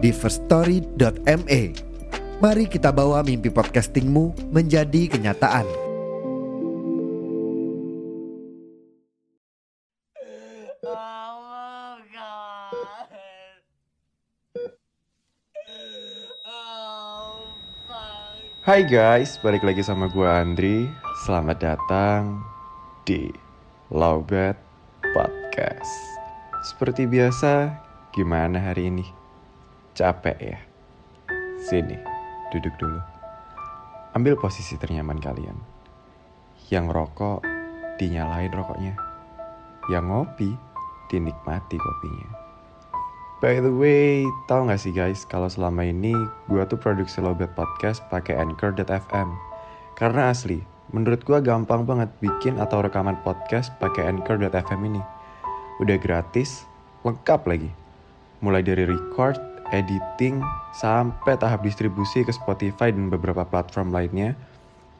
di firststory.me. Mari kita bawa mimpi podcastingmu menjadi kenyataan. Oh god. Oh fuck. Hai guys, balik lagi sama gue Andri. Selamat datang di Lowbat Podcast. Seperti biasa, gimana hari ini? Capek ya? Sini, duduk dulu. Ambil posisi ternyaman kalian. Yang rokok, dinyalain rokoknya. Yang ngopi, dinikmati kopinya. By the way, tahu nggak sih guys, kalau selama ini gue tuh produksi Lobet Podcast pakai Anchor.fm. Karena asli, menurut gue gampang banget bikin atau rekaman podcast pakai Anchor.fm ini. Udah gratis, lengkap lagi. Mulai dari record, editing, sampai tahap distribusi ke Spotify dan beberapa platform lainnya,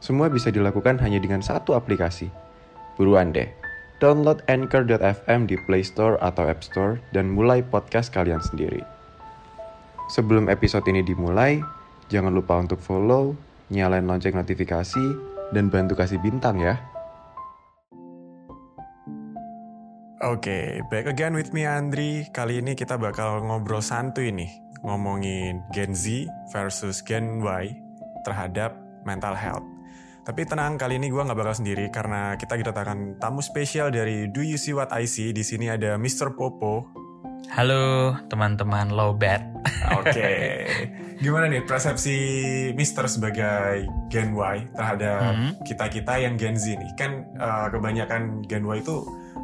semua bisa dilakukan hanya dengan satu aplikasi. Buruan deh, download Anchor.fm di Play Store atau App Store dan mulai podcast kalian sendiri. Sebelum episode ini dimulai, jangan lupa untuk follow, nyalain lonceng notifikasi, dan bantu kasih bintang ya. Oke, back again with me Andri. Kali ini kita bakal ngobrol santuy nih, ngomongin Gen Z versus Gen Y terhadap mental health. Tapi tenang, kali ini gue nggak bakal sendiri karena kita kedatangan tamu spesial dari Do You See What I See. Di sini ada Mr. Popo. Halo teman-teman low bat. Oke, gimana nih persepsi Mister sebagai Gen Y terhadap Mhm. kita-kita yang Gen Z nih? Kan eh, kebanyakan Gen Y itu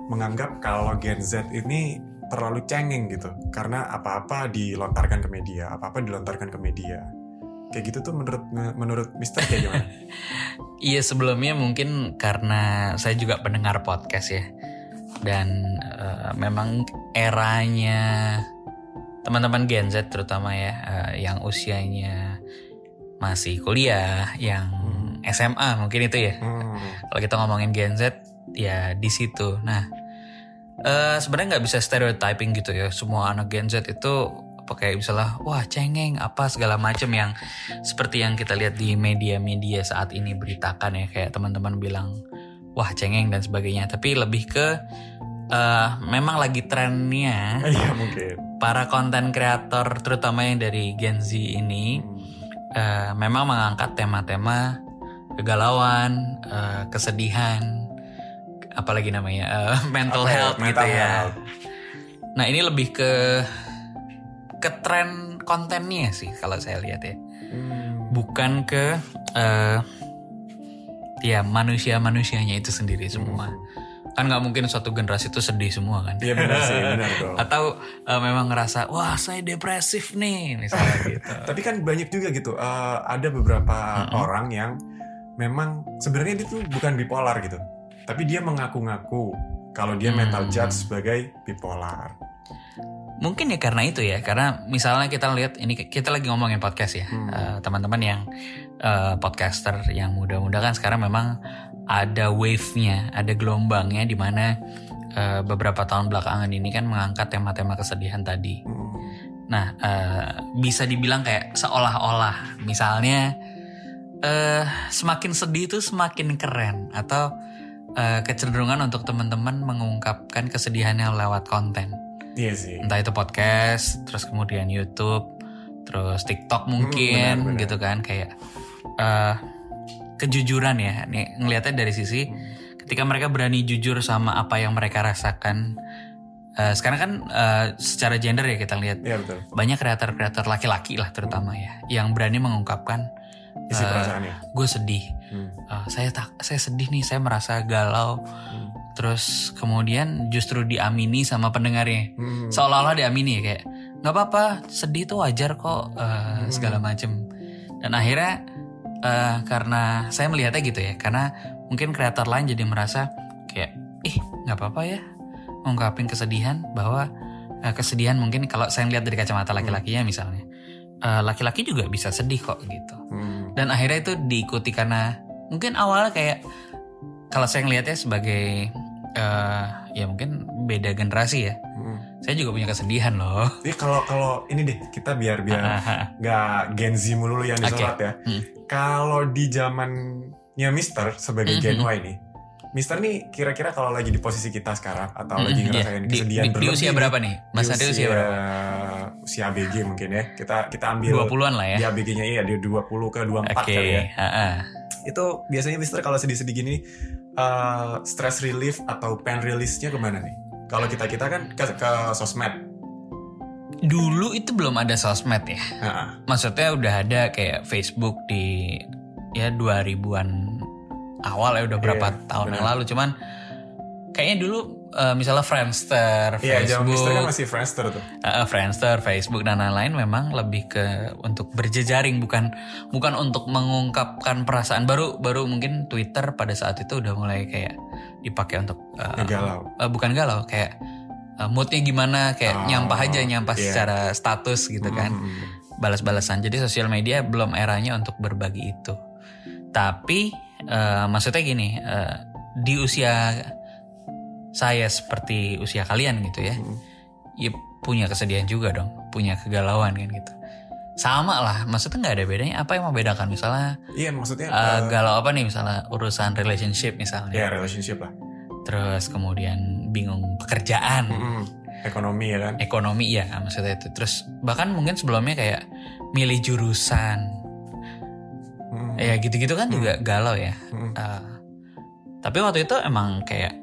menganggap kalau Gen Z ini terlalu cengeng gitu, karena apa-apa dilontarkan ke media, apa-apa dilontarkan ke media. Kayak gitu tuh menurut menurut Mister kayak gimana? Iya sebelumnya mungkin karena saya juga pendengar podcast ya. Dan eh, memang eranya teman-teman Gen Z terutama ya eh, yang usianya masih kuliah, yang SMA mungkin itu ya. Hmm. Kalau kita ngomongin Gen Z ya di situ. Nah, eh sebenarnya nggak bisa stereotyping gitu ya. Semua anak Gen Z itu apa kayak misalnya wah cengeng apa segala macam yang seperti yang kita lihat di media-media saat ini beritakan ya kayak teman-teman bilang wah cengeng dan sebagainya. Tapi lebih ke eh memang lagi trennya Iya mungkin. para konten kreator terutama yang dari Gen Z ini eh, memang mengangkat tema-tema kegalauan, eh, kesedihan, apalagi namanya eh, mental Apa ya? health Mental gitu ya. health. Nah ini lebih ke ke tren kontennya sih kalau saya lihat ya, Hmm. bukan ke eh, ya manusia manusianya itu sendiri semua. Kan nggak mungkin suatu generasi itu sedih semua kan? Iya benar sih, benar dong. Atau eh, memang ngerasa wah saya depresif nih misalnya gitu. Tapi kan banyak juga gitu. eh, ada beberapa orang yang memang sebenarnya dia tuh bukan bipolar gitu. Tapi dia mengaku-ngaku kalau dia Hmm. mental judge sebagai bipolar. Mungkin ya karena itu ya, karena misalnya kita lihat ini kita lagi ngomongin podcast ya, Hmm. Eh, teman-teman yang eh, podcaster yang muda-muda kan sekarang memang ada wave-nya, ada gelombangnya di mana eh, beberapa tahun belakangan ini kan mengangkat tema-tema kesedihan tadi. Hmm. Nah, eh, bisa dibilang kayak seolah-olah, misalnya eh semakin sedih itu semakin keren atau eh, kecenderungan untuk teman-teman mengungkapkan kesedihannya lewat konten Iya sih. entah itu podcast, terus kemudian YouTube, terus TikTok mungkin benar, benar. gitu kan kayak eh kejujuran ya. Nih ngelihatnya dari sisi ketika mereka berani jujur sama apa yang mereka rasakan. Eh, sekarang kan eh, secara gender ya kita lihat Iya betul. banyak kreator-kreator laki-laki lah terutama ya yang berani mengungkapkan Isi eh, perasaannya. gue sedih, Hmm. Eh, saya tak saya sedih nih, saya merasa galau. Terus kemudian justru diamini sama pendengarnya Hmm. seolah-olah diamini ya kayak nggak apa-apa sedih tuh wajar kok eh, Hmm. segala macem dan akhirnya eh, karena saya melihatnya gitu ya karena mungkin kreator lain jadi merasa kayak ih nggak apa-apa ya ngungkapin kesedihan bahwa eh, kesedihan mungkin kalau saya lihat dari kacamata laki-lakinya misalnya eh, laki-laki juga bisa sedih kok gitu Hmm. dan akhirnya itu diikuti karena mungkin awalnya kayak kalau saya ngelihatnya sebagai eh, ya mungkin beda generasi ya Hmm. saya juga punya kesedihan loh Jadi kalau kalau ini deh kita biar biar nggak Gen Z mulu yang disorot ya. Hmm. Kalau di zamannya Mister sebagai Mhm. Gen Y nih, Mister nih kira-kira kalau lagi di posisi kita sekarang atau Mm, lagi iya. ngerasain Di- kesedihan di, di berlebih usia berapa nih mas Ade usia berapa usia ABG mungkin ya. Kita kita ambil 20-an lah ya di ABG-nya iya di 20 ke 24 oke kali ya. ha-ha. Itu biasanya Mister kalau sedih-sedih gini eh, stress relief atau pain release-nya ke mana nih? Kalau kita kita kan ke, ke sosmed. dulu itu belum ada sosmed ya Heeh. maksudnya udah ada kayak Facebook di ya 2000-an awal ya udah berapa Iya, tahun yang benar. lalu cuman kayaknya dulu eh, misalnya Friendster, Iya, zaman Mister kan Facebook, masih Friendster tuh. eh, Friendster, Facebook dan lain-lain memang lebih ke untuk berjejaring bukan bukan untuk mengungkapkan perasaan baru baru mungkin Twitter pada saat itu udah mulai kayak dipakai untuk eh, Galau. eh, bukan galau kayak eh, moodnya gimana kayak Oh, nyampah aja nyampah iya. secara status gitu kan Hmm. balas-balasan jadi sosial media belum eranya untuk berbagi itu tapi eh, maksudnya gini eh, di usia saya seperti usia kalian gitu ya Hmm. ya punya kesedihan juga dong punya kegalauan kan gitu sama lah maksudnya nggak ada bedanya apa yang membedakan misalnya Iya maksudnya eh, galau apa nih misalnya urusan relationship misalnya ya relationship lah. terus kemudian bingung pekerjaan Mm-mm. Ekonomi ya kan. ekonomi ya maksudnya itu terus bahkan mungkin sebelumnya kayak milih jurusan Mm. ya gitu-gitu kan juga galau ya Mm. Eh, tapi waktu itu emang kayak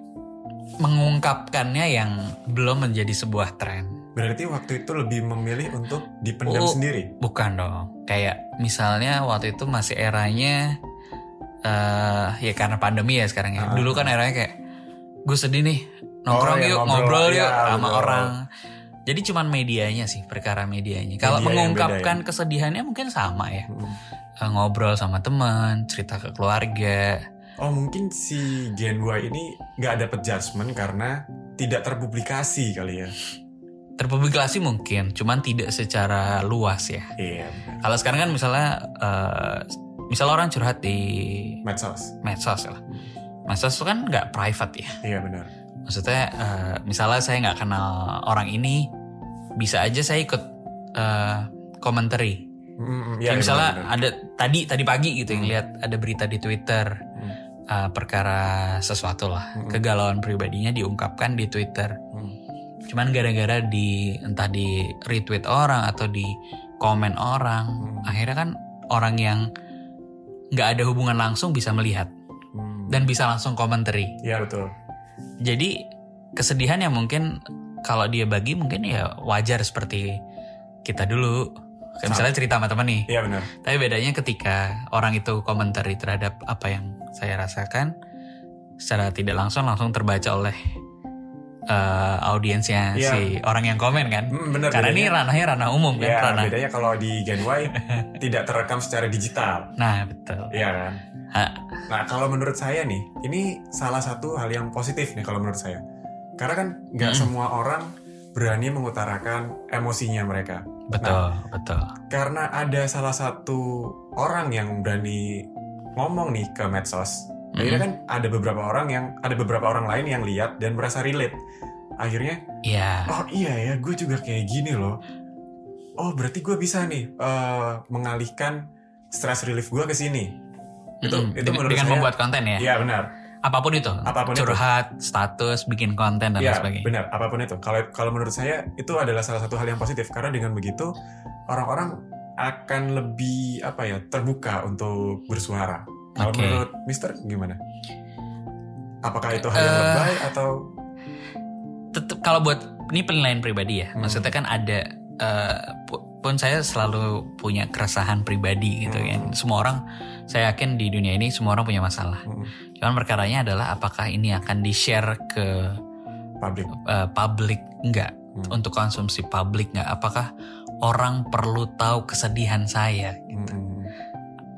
mengungkapkannya yang belum menjadi sebuah tren Berarti waktu itu lebih memilih untuk dipendam Oh. sendiri. bukan dong kayak misalnya waktu itu masih eranya eh ya karena pandemi ya sekarang ya Ah. dulu kan eranya kayak gue sedih nih nongkrong Oh, ya, yuk ngobrol. ngobrol, yuk Ya, sama betul. orang jadi cuman medianya sih perkara medianya kalau Media yang mengungkapkan kesedihannya mungkin sama ya Mm. Eh, ngobrol sama teman cerita ke keluarga Oh mungkin si Gen Y ini nggak dapet judgement karena tidak terpublikasi kali ya. terpublikasi mungkin cuman tidak secara luas ya Iya. kalau sekarang kan misalnya eh misalnya orang curhat di Medsos. medsos lah medsos itu kan nggak private ya Iya benar. maksudnya eh, misalnya saya nggak kenal orang ini bisa aja saya ikut eh commentary Mm, Kayak iya, misalnya benar, benar. ada tadi tadi pagi gitu yang Hmm. lihat ada berita di Twitter Hmm. Eh, perkara sesuatu lah Hmm. kegalauan pribadinya diungkapkan di Twitter Hmm. cuman gara-gara di entah di retweet orang atau di komen orang Hmm. akhirnya kan orang yang nggak ada hubungan langsung bisa melihat Hmm. dan bisa langsung commentary Iya betul. jadi kesedihan yang mungkin kalau dia bagi mungkin ya wajar seperti kita dulu kayak misalnya cerita sama teman nih Iya benar. tapi bedanya ketika orang itu komentari terhadap apa yang saya rasakan secara tidak langsung langsung terbaca oleh eh, audiensnya Iya. si orang yang komen kan Mm, benar. karena ini bedanya. ranahnya ranah umum kan Ya, ranah bedanya kalau di Gen Y tidak terekam secara digital. nah betul Iya kan? Ha, Nah, kalau menurut saya nih, ini salah satu hal yang positif nih kalau menurut saya. Karena kan nggak Mm. semua orang berani mengutarakan emosinya mereka. betul betul Karena ada salah satu orang yang berani ngomong nih ke medsos. Akhirnya kan ada beberapa orang yang ada beberapa orang lain yang lihat dan merasa relate. Akhirnya, ya oh iya ya, gue juga kayak gini loh. Oh berarti gue bisa nih eh, mengalihkan stress relief gue ke sini. Itu Mm-mm. itu dengan, menurut dengan saya. membuat konten ya Iya benar. apa pun itu Apa pun itu. curhat status bikin konten dan lain Iya sebagainya benar. Apa pun itu. Kalau kalau menurut saya itu adalah salah satu hal yang positif karena dengan begitu orang-orang akan lebih apa ya terbuka untuk bersuara. Kalau Oke. menurut Mister gimana? Apakah itu hal yang Eh, lebay atau tetep kalau buat ini penilaian pribadi ya Hmm. maksudnya kan ada pu- pun saya selalu punya keresahan pribadi gitu Hmm. kan semua orang saya yakin di dunia ini semua orang punya masalah Hmm, cuman perkaranya adalah apakah ini akan di share ke public? eh, publik enggak Hmm. untuk konsumsi publik nggak? Apakah orang perlu tahu kesedihan saya? Mm-mm.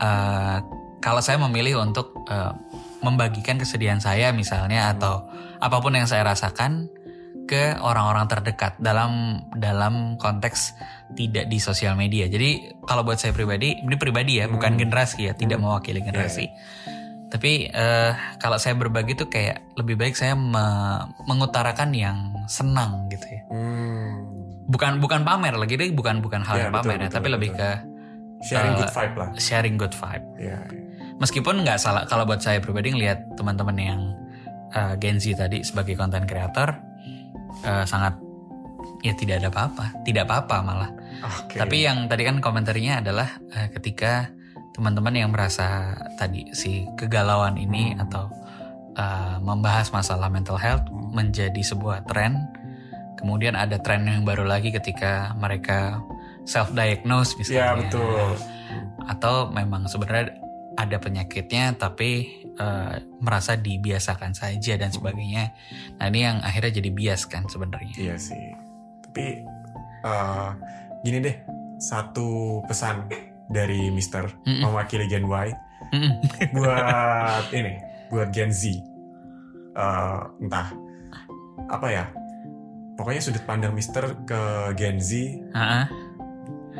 Eh, kalau saya memilih untuk eh, membagikan kesedihan saya misalnya atau apa pun yang saya rasakan ke orang-orang terdekat dalam dalam konteks tidak di sosial media. Jadi kalau buat saya pribadi, ini pribadi ya, bukan Hmm. generasi ya, tidak mewakili generasi. Tapi eh, kalau saya berbagi tuh kayak lebih baik saya me- mengutarakan yang senang gitu ya. Hmm. Bukan bukan pamer lagi, deh, bukan bukan hal Ya, yang betul, pamer ya, betul, tapi lebih betul. ke Sharing Eh, good vibe lah. sharing good vibe. Ya. Meskipun nggak salah kalau buat saya pribadi ngelihat teman-teman yang uh, Gen Z tadi sebagai konten kreator uh, sangat ya tidak ada apa-apa, tidak apa-apa malah. Oke. Tapi yang tadi kan komentarnya adalah uh, ketika teman-teman yang merasa tadi si kegalauan ini atau uh, membahas masalah mental health menjadi sebuah tren. Kemudian ada tren yang baru lagi ketika mereka self diagnose misalnya. Ya betul. Atau memang sebenarnya ada penyakitnya tapi eh, merasa dibiasakan saja dan sebagainya. Nah ini yang akhirnya jadi bias kan sebenarnya. Iya sih. Tapi eh, gini deh, satu pesan dari Mister Mm-mm. mewakili Gen Y Mm-mm. buat ini, buat Gen Z. Eh, entah apa ya. Pokoknya sudut pandang Mister ke Gen Z Ha-ha.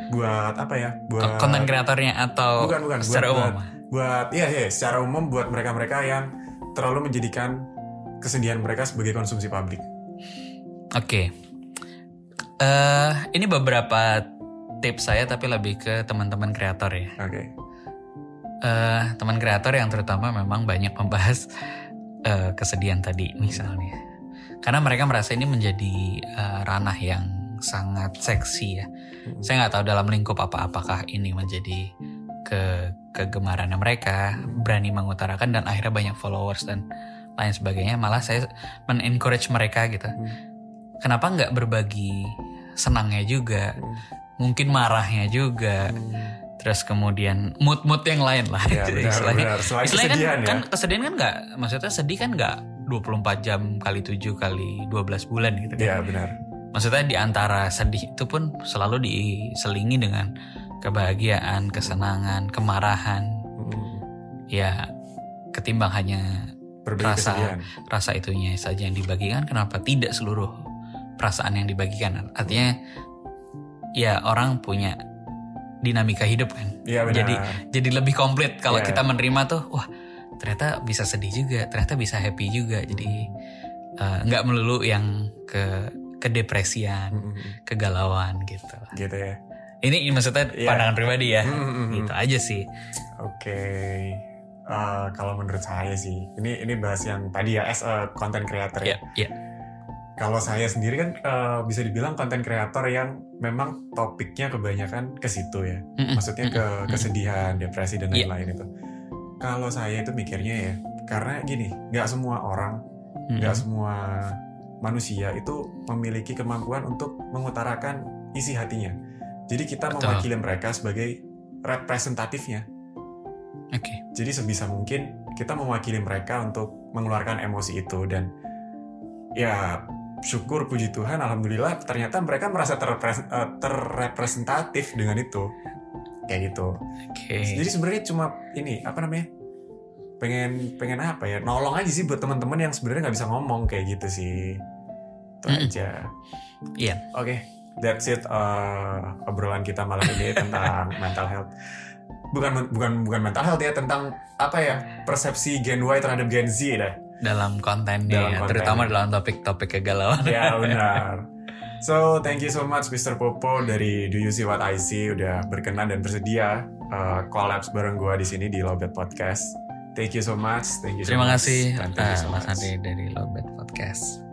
buat apa ya? Buat Konten kreatornya atau Bukan, bukan. Secara buat, umum? buat iya, iya, secara umum buat mereka-mereka yang terlalu menjadikan kesedihan mereka sebagai konsumsi publik. Oke. Eh ini beberapa tips saya tapi lebih ke teman-teman kreator ya. Oke. eh teman kreator yang terutama memang banyak membahas eh, kesedihan tadi misalnya. Karena mereka merasa ini menjadi eh, ranah yang sangat seksi ya. Saya nggak tahu dalam lingkup apa apakah ini menjadi ke kegemaran mereka berani mengutarakan dan akhirnya banyak followers dan lain sebagainya. Malah saya men-encourage mereka gitu. Kenapa nggak berbagi senangnya juga mungkin marahnya juga terus kemudian mood-mood yang lain lah Ya, benar, istilahnya benar. Selain istilahnya kesedihan kan, ya. kan kesedihan kan nggak maksudnya sedih kan nggak 24 jam kali 7 kali 12 bulan gitu kan Iya benar. maksudnya di antara sedih itu pun selalu diselingi dengan kebahagiaan kesenangan kemarahan Mm. ya ketimbang hanya Berbagi Rasa. kesedihan. rasa itunya saja yang dibagikan kenapa tidak seluruh perasaan yang dibagikan artinya ya orang punya dinamika hidup kan Iya benar. jadi jadi lebih komplit kalau Iya. kita menerima tuh wah ternyata bisa sedih juga ternyata bisa happy juga jadi eh, nggak melulu yang ke kedepresian Mm, mm, kegalauan gitu gitu ya. ini, ini maksudnya Iya. pandangan pribadi ya Mm, mm, mm. gitu aja sih Oke. Eh, kalau menurut saya sih, ini ini bahas yang tadi ya as a content creator ya. ya ya Kalau saya sendiri kan eh, bisa dibilang content creator yang memang topiknya kebanyakan ke situ ya. Mm-mm. Maksudnya ke kesedihan, depresi dan Iya. lain-lain itu. Kalau saya itu mikirnya ya, karena gini, nggak semua orang, nggak semua manusia itu memiliki kemampuan untuk mengutarakan isi hatinya. Jadi kita Betul. mewakili mereka sebagai representatifnya. oke Jadi sebisa mungkin kita mewakili mereka untuk mengeluarkan emosi itu dan ya syukur puji Tuhan alhamdulillah ternyata mereka merasa terrepres- eh, terrepresentatif dengan itu. Kayak gitu. oke Jadi sebenarnya cuma ini apa namanya? Pengen pengen apa ya? Nolong aja sih buat teman-teman yang sebenarnya nggak bisa ngomong kayak gitu sih. Itu Mm-mm. aja. Iya. Oke, that's it uh, obrolan kita malam ini tentang mental health. Bukan bukan bukan mental health ya tentang apa ya persepsi Gen Y terhadap Gen Z dah. Dalam kontennya Dalam ya, konten. terutama dalam topik-topik kegalauan Ya benar. So thank you so much Mr. Popo dari Do You See What I See udah berkenan dan bersedia uh, collabs bareng gua di sini di Lobet Podcast. Thank you so much. Thank you so terima much. kasih ah, so Mas. Andre dari Lobet Podcast